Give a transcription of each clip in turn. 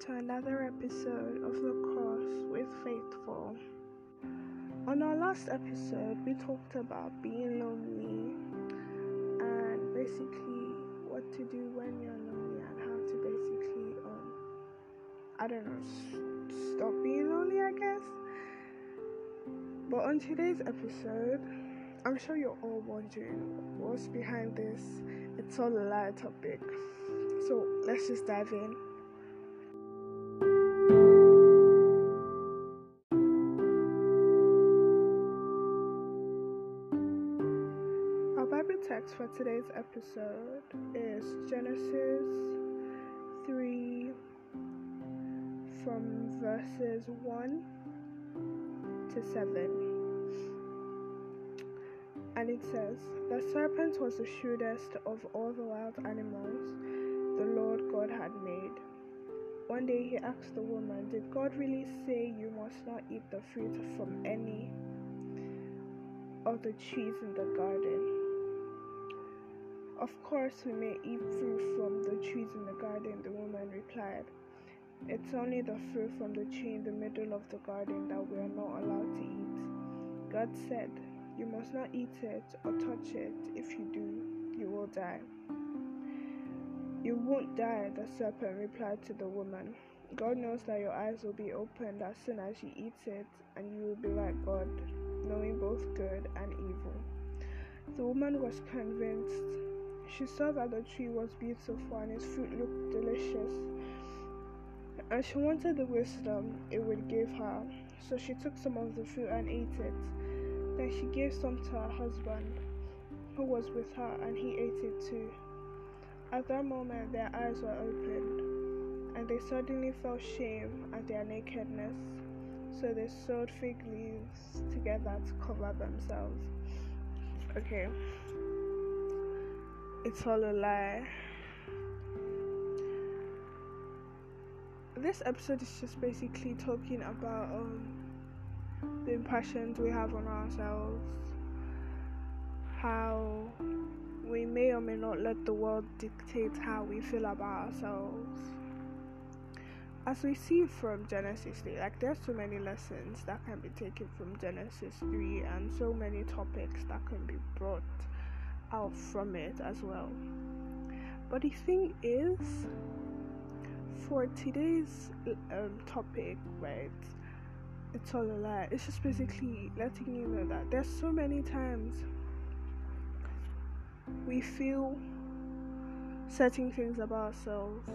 to another episode of The Cross with Faithful. On our last episode, we talked about being lonely and basically what to do when you're lonely and how to basically, um, I don't know, s- stop being lonely, I guess. But on today's episode, I'm sure you're all wondering what's behind this. It's all a lie topic. So let's just dive in. Text for today's episode is Genesis 3 from verses 1 to 7. And it says, The serpent was the shrewdest of all the wild animals the Lord God had made. One day he asked the woman, Did God really say you must not eat the fruit from any of the trees in the garden? Of course, we may eat fruit from the trees in the garden, the woman replied. It's only the fruit from the tree in the middle of the garden that we are not allowed to eat. God said, You must not eat it or touch it. If you do, you will die. You won't die, the serpent replied to the woman. God knows that your eyes will be opened as soon as you eat it, and you will be like God, knowing both good and evil. The woman was convinced. She saw that the tree was beautiful and its fruit looked delicious, and she wanted the wisdom it would give her. So she took some of the fruit and ate it. Then she gave some to her husband, who was with her, and he ate it too. At that moment, their eyes were opened, and they suddenly felt shame at their nakedness. So they sewed fig leaves together to cover themselves. Okay. It's all a lie. This episode is just basically talking about um, the impressions we have on ourselves, how we may or may not let the world dictate how we feel about ourselves. As we see from Genesis 3, like there's so many lessons that can be taken from Genesis 3 and so many topics that can be brought out from it as well. But the thing is, for today's um, topic, right, it's all a lie. It's just basically letting you know that there's so many times we feel certain things about ourselves.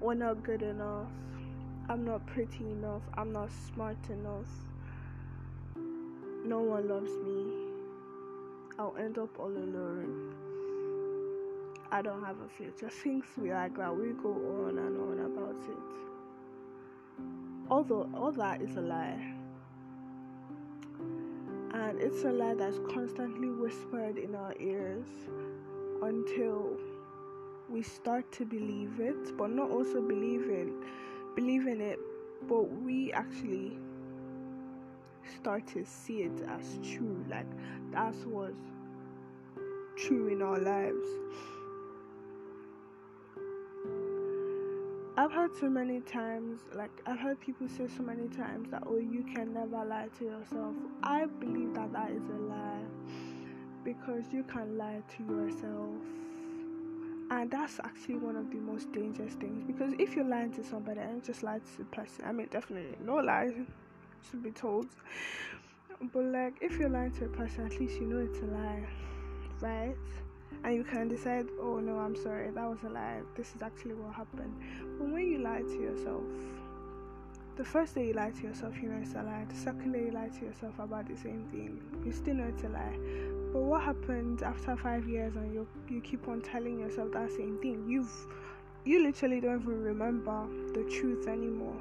We're not good enough. I'm not pretty enough. I'm not smart enough. No one loves me. I'll end up all alone. I don't have a future. Things we like that, we go on and on about it. Although all that is a lie. And it's a lie that's constantly whispered in our ears until we start to believe it, but not also believe in believe in it, but we actually start to see it as true. Like that's what's true in our lives. I've heard so many times, like I've heard people say so many times that oh you can never lie to yourself. I believe that that is a lie because you can lie to yourself. And that's actually one of the most dangerous things because if you're lying to somebody and just lie to the person, I mean definitely no lies should be told. But like if you're lying to a person, at least you know it's a lie, right? and you can decide, oh no, I'm sorry, that was a lie. This is actually what happened. But when you lie to yourself, the first day you lie to yourself, you know it's a lie. The second day you lie to yourself about the same thing, you still know it's a lie. But what happens after five years and you you keep on telling yourself that same thing? You've you literally don't even remember the truth anymore.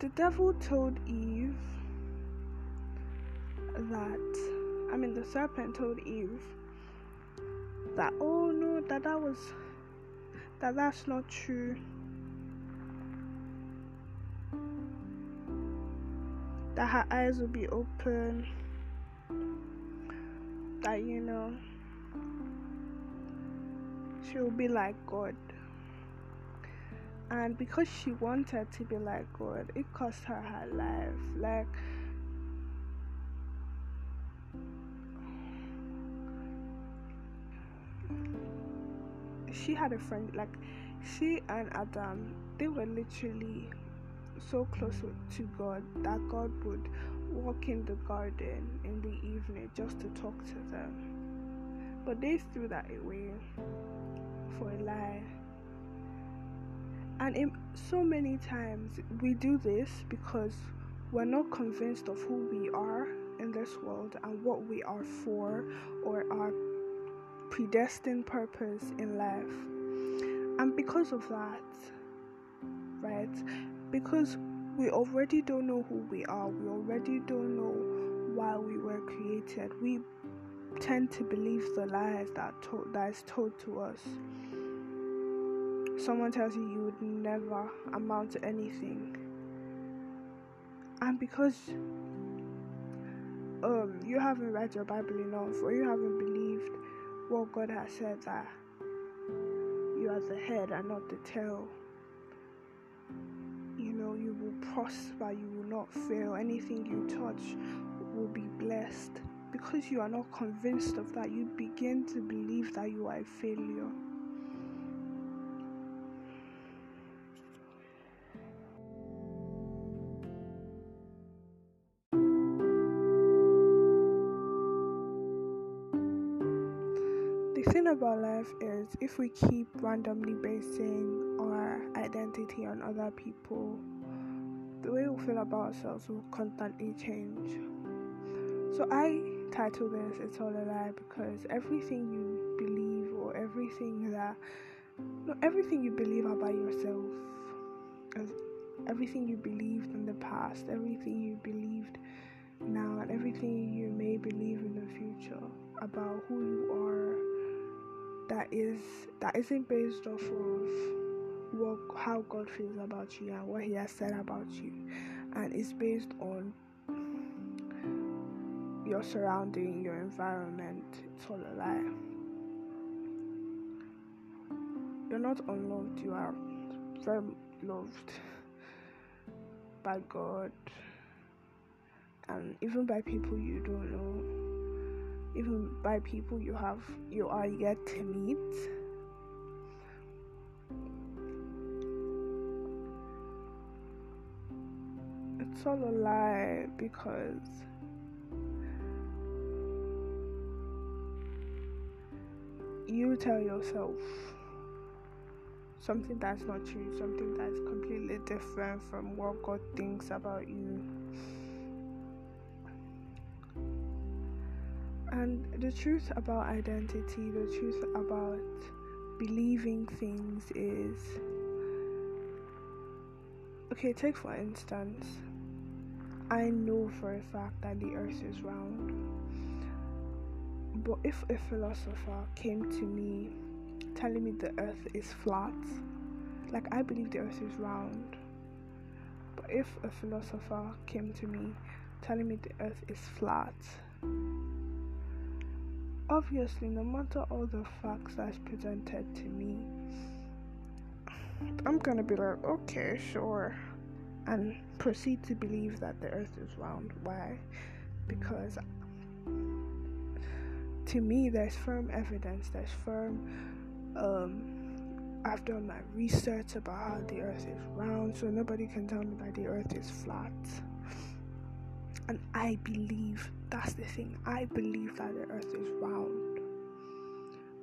The devil told Eve that I mean the serpent told Eve that oh no that that was that that's not true that her eyes will be open that you know she'll be like God. And because she wanted to be like God, it cost her her life. Like, she had a friend, like, she and Adam, they were literally so close to God that God would walk in the garden in the evening just to talk to them. But they threw that away for a lie. And in, so many times we do this because we're not convinced of who we are in this world and what we are for or our predestined purpose in life. And because of that, right, because we already don't know who we are, we already don't know why we were created, we tend to believe the lies that, to- that is told to us. Someone tells you you would never amount to anything. And because um, you haven't read your Bible enough or you haven't believed what God has said that you are the head and not the tail you know, you will prosper, you will not fail. Anything you touch will be blessed. Because you are not convinced of that, you begin to believe that you are a failure. Thing about life is if we keep randomly basing our identity on other people, the way we feel about ourselves will constantly change. So I title this It's All a Lie because everything you believe or everything that no everything you believe about yourself everything you believed in the past, everything you believed now and everything you may believe in the future about who you are that is that isn't based off of what how God feels about you and what he has said about you and it's based on your surrounding, your environment. It's all a lie. You're not unloved, you are very loved by God and even by people you don't know, even by people you have you are yet to meet. It's all a lie because you tell yourself something that's not true, something that's completely different from what God thinks about you. And the truth about identity, the truth about believing things is okay, take for instance, I know for a fact that the earth is round. But if a philosopher came to me telling me the earth is flat, like I believe the earth is round, but if a philosopher came to me telling me the earth is flat, obviously, no matter all the facts that's presented to me, I'm gonna be like, okay, sure, and proceed to believe that the earth is round. Why? Because to me, there's firm evidence, there's firm. Um, I've done my research about how the earth is round, so nobody can tell me that the earth is flat. And I believe that's the thing, I believe that the earth is round.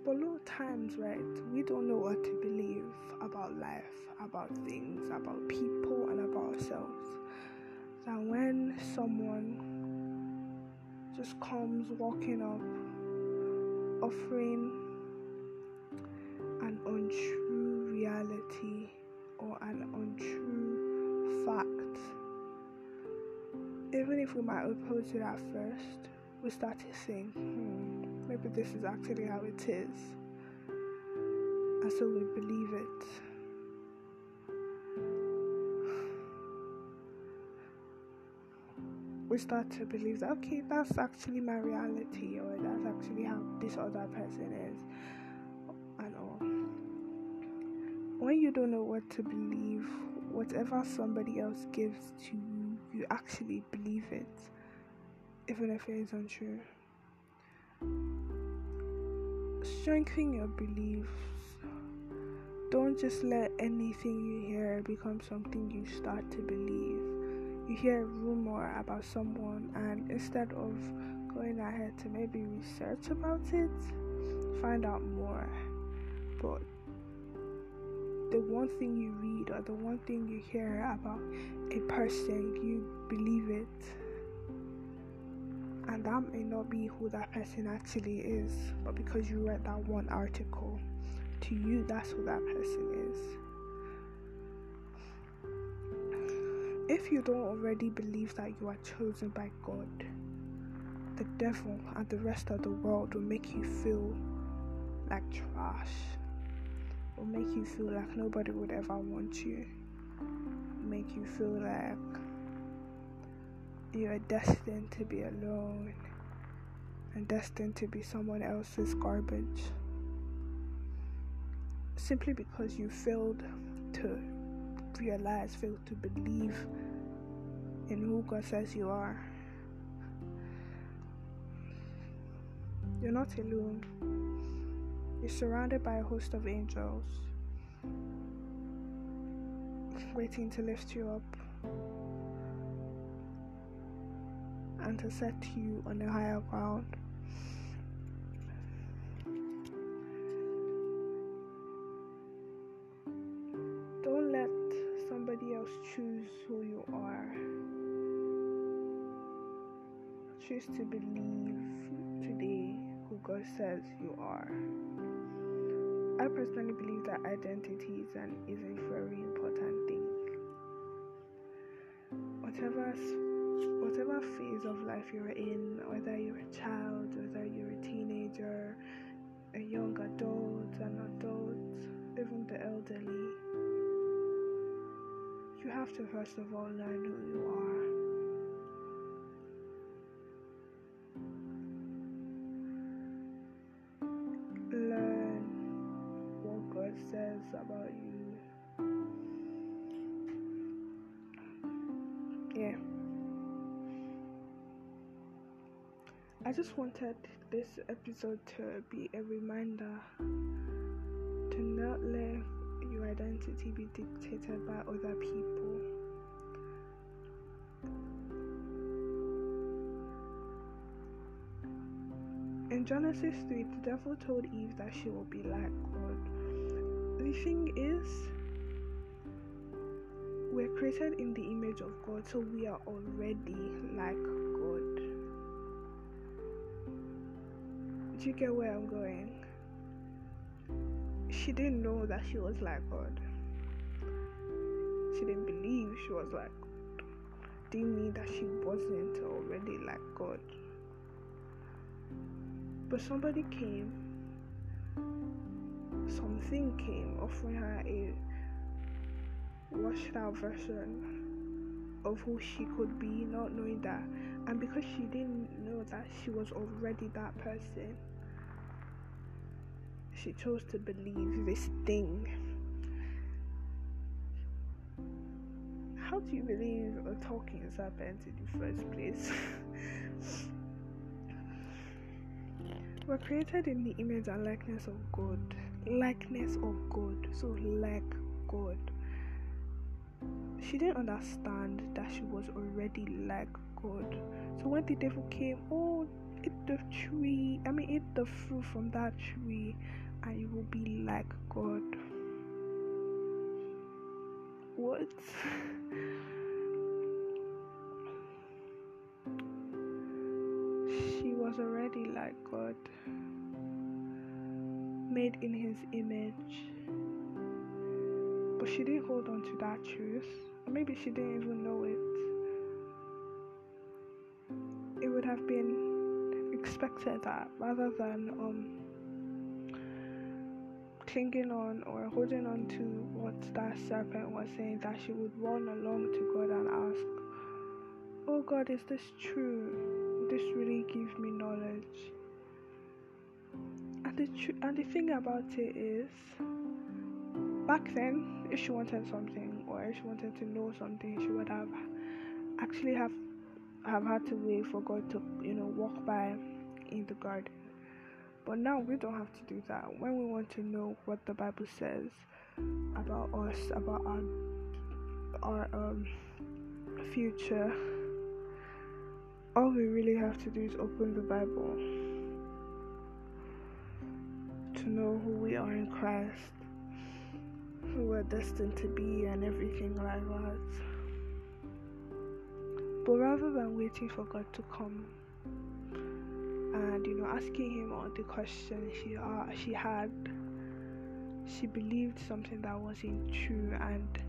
But a lot of times, right, we don't know what to believe about life, about things, about people, and about ourselves. That when someone just comes walking up offering an untrue reality or an untrue fact, even if we might oppose it at first, we start to think, hmm, maybe this is actually how it is. And so we believe it. we start to believe that okay that's actually my reality or that's actually how this other person is and all when you don't know what to believe, whatever somebody else gives to you, you actually believe it, even if it is untrue. Strengthen your beliefs. Don't just let anything you hear become something you start to believe. You hear a rumor about someone, and instead of going ahead to maybe research about it, find out more. But the one thing you read or the one thing you hear about a person, you believe it. And that may not be who that person actually is, but because you read that one article, to you, that's who that person is. If you don't already believe that you are chosen by God, the devil and the rest of the world will make you feel like trash will make you feel like nobody would ever want you, make you feel like you are destined to be alone and destined to be someone else's garbage simply because you failed to realize, failed to believe in who God says you are. You're not alone. You're surrounded by a host of angels waiting to lift you up and to set you on a higher ground. Don't let somebody else choose who you are. Choose to believe today who God says you are. I personally believe that identity is an is a very important thing. Whatever whatever phase of life you're in, whether you're a child, whether you're a teenager, a young adult, an adult, even the elderly, you have to first of all learn who you are. Just wanted this episode to be a reminder to not let your identity be dictated by other people. In Genesis 3, the devil told Eve that she will be like God the thing is, we're created in the image of God, so we are already like you get where I'm going? She didn't know that she was like God. She didn't believe she was like God. Didn't mean that she wasn't already like God. But somebody came something came offering her a washed out version of who she could be, not knowing that. And because she didn't know that she was already that person, she chose to believe this thing. How do you believe a talking serpent in the first place? We're created in the image and likeness of God likeness of God. So, like God. She didn't understand that she was already like God. So, when the devil came, oh, eat the tree, I mean, eat the fruit from that tree, and you will be like God. What? she was already like God made in his image. But she didn't hold on to that truth. Maybe she didn't even know it. It would have been expected that rather than um clinging on or holding on to what that serpent was saying, that she would run along to God and ask, Oh God, is this true? This really give me knowledge? And the tr- and the thing about it is, back then, if she wanted something or if she wanted to know something, she would have actually have have had to wait for God to, you know, walk by in the garden. But now we don't have to do that. When we want to know what the Bible says about us, about our our um, future, all we really have to do is open the Bible to know who we are in Christ, who we're destined to be, and everything like that. But rather than waiting for God to come and you know asking him all the questions she uh, she had, she believed something that wasn't true, and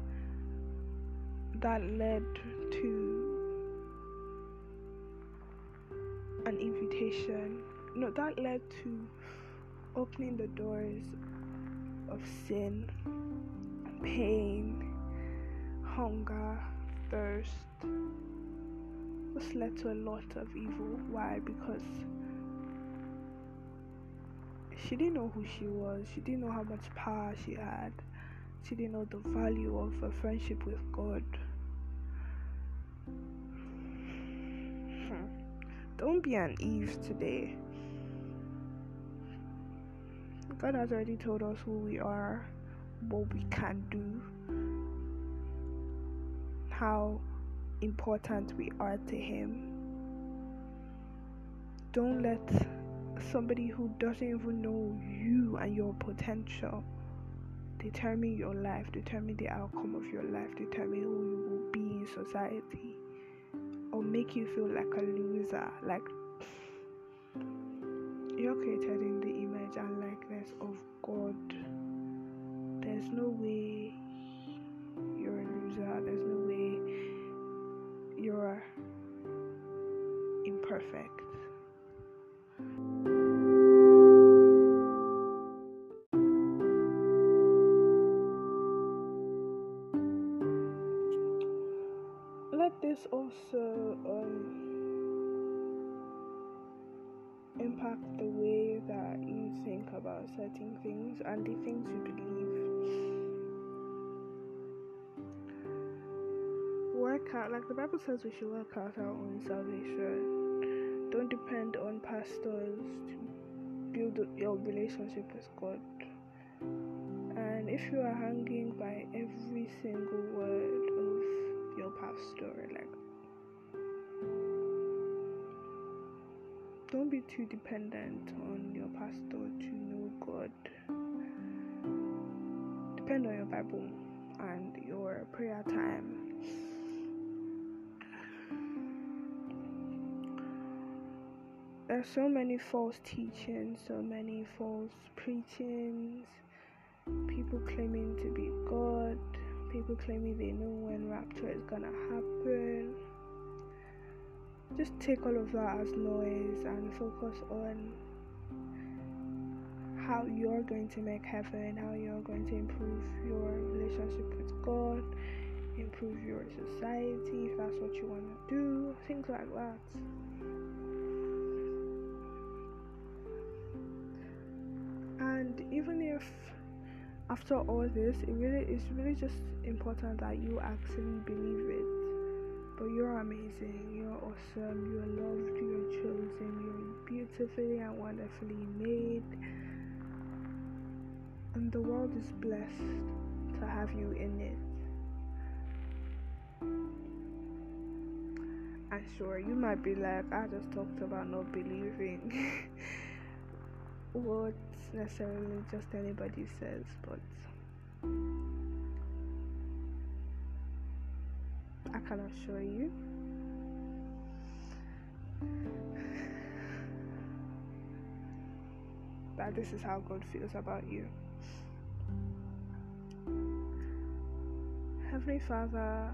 that led to an invitation. No, that led to opening the doors of sin, pain, hunger, thirst. This led to a lot of evil. Why? Because she didn't know who she was, she didn't know how much power she had, she didn't know the value of a friendship with God. Hmm. Don't be an Eve today. God has already told us who we are, what we can do, how important we are to Him. Don't let somebody who doesn't even know you and your potential determine your life, determine the outcome of your life, determine who you will be in society, or make you feel like a loser. Like you're created in the image and likeness of God. There's no way you're a loser, there's no way you're imperfect. Like the Bible says, we should work out our own salvation. Don't depend on pastors to build your relationship with God. And if you are hanging by every single word of your pastor, like don't be too dependent on your pastor to know God. Depend on your Bible and your prayer time. There's so many false teachings, so many false preachings, people claiming to be God, people claiming they know when rapture is gonna happen just take all of that as noise and focus on how you're going to make heaven, how you're going to improve your relationship with God, improve your society if that's what you want to do, things like that. And even if after all this, it really is really just important that you actually believe it. But you're amazing, you're awesome, you're loved, you're chosen, you're beautifully and wonderfully made. And the world is blessed to have you in it. And sure, you might be like, I just talked about not believing what necessarily just anybody says, but I can assure you that this is how God feels about you. Heavenly Father,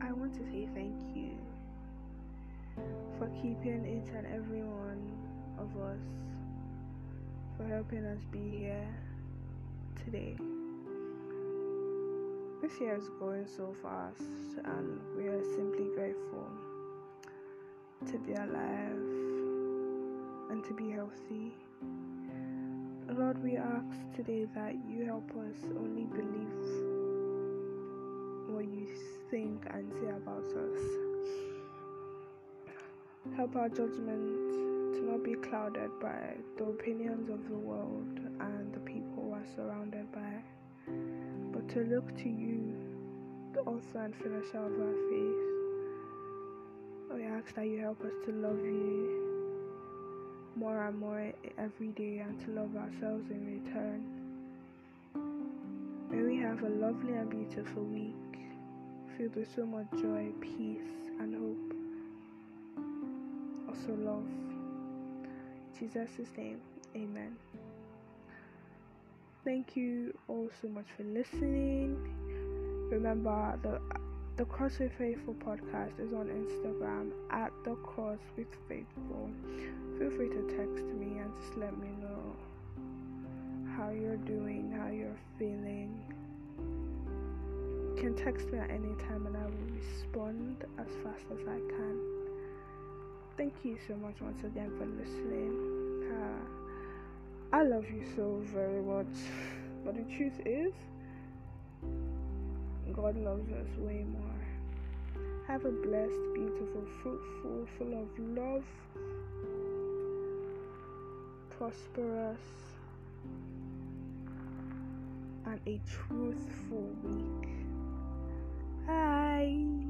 I want to say thank you for keeping each and every one of us, for helping us be here today. This year is going so fast, and we are simply grateful to be alive and to be healthy. Lord, we ask today that you help us only believe what you think and say about us. Help our judgment not be clouded by the opinions of the world and the people we're surrounded by, but to look to you, the author and finisher of our faith. We ask that you help us to love you more and more every day and to love ourselves in return. May we have a lovely and beautiful week filled with so much joy, peace, and hope. Also, love. Jesus' name, amen. Thank you all so much for listening. Remember, the the Cross with Faithful podcast is on Instagram at the Cross with Faithful. Feel free to text me and just let me know how you're doing, how you're feeling. You can text me at any time and I will respond as fast as I can. Thank you so much once again for listening. Uh, I love you so very much. But the truth is, God loves us way more. Have a blessed, beautiful, fruitful, full of love, prosperous, and a truthful week. Bye.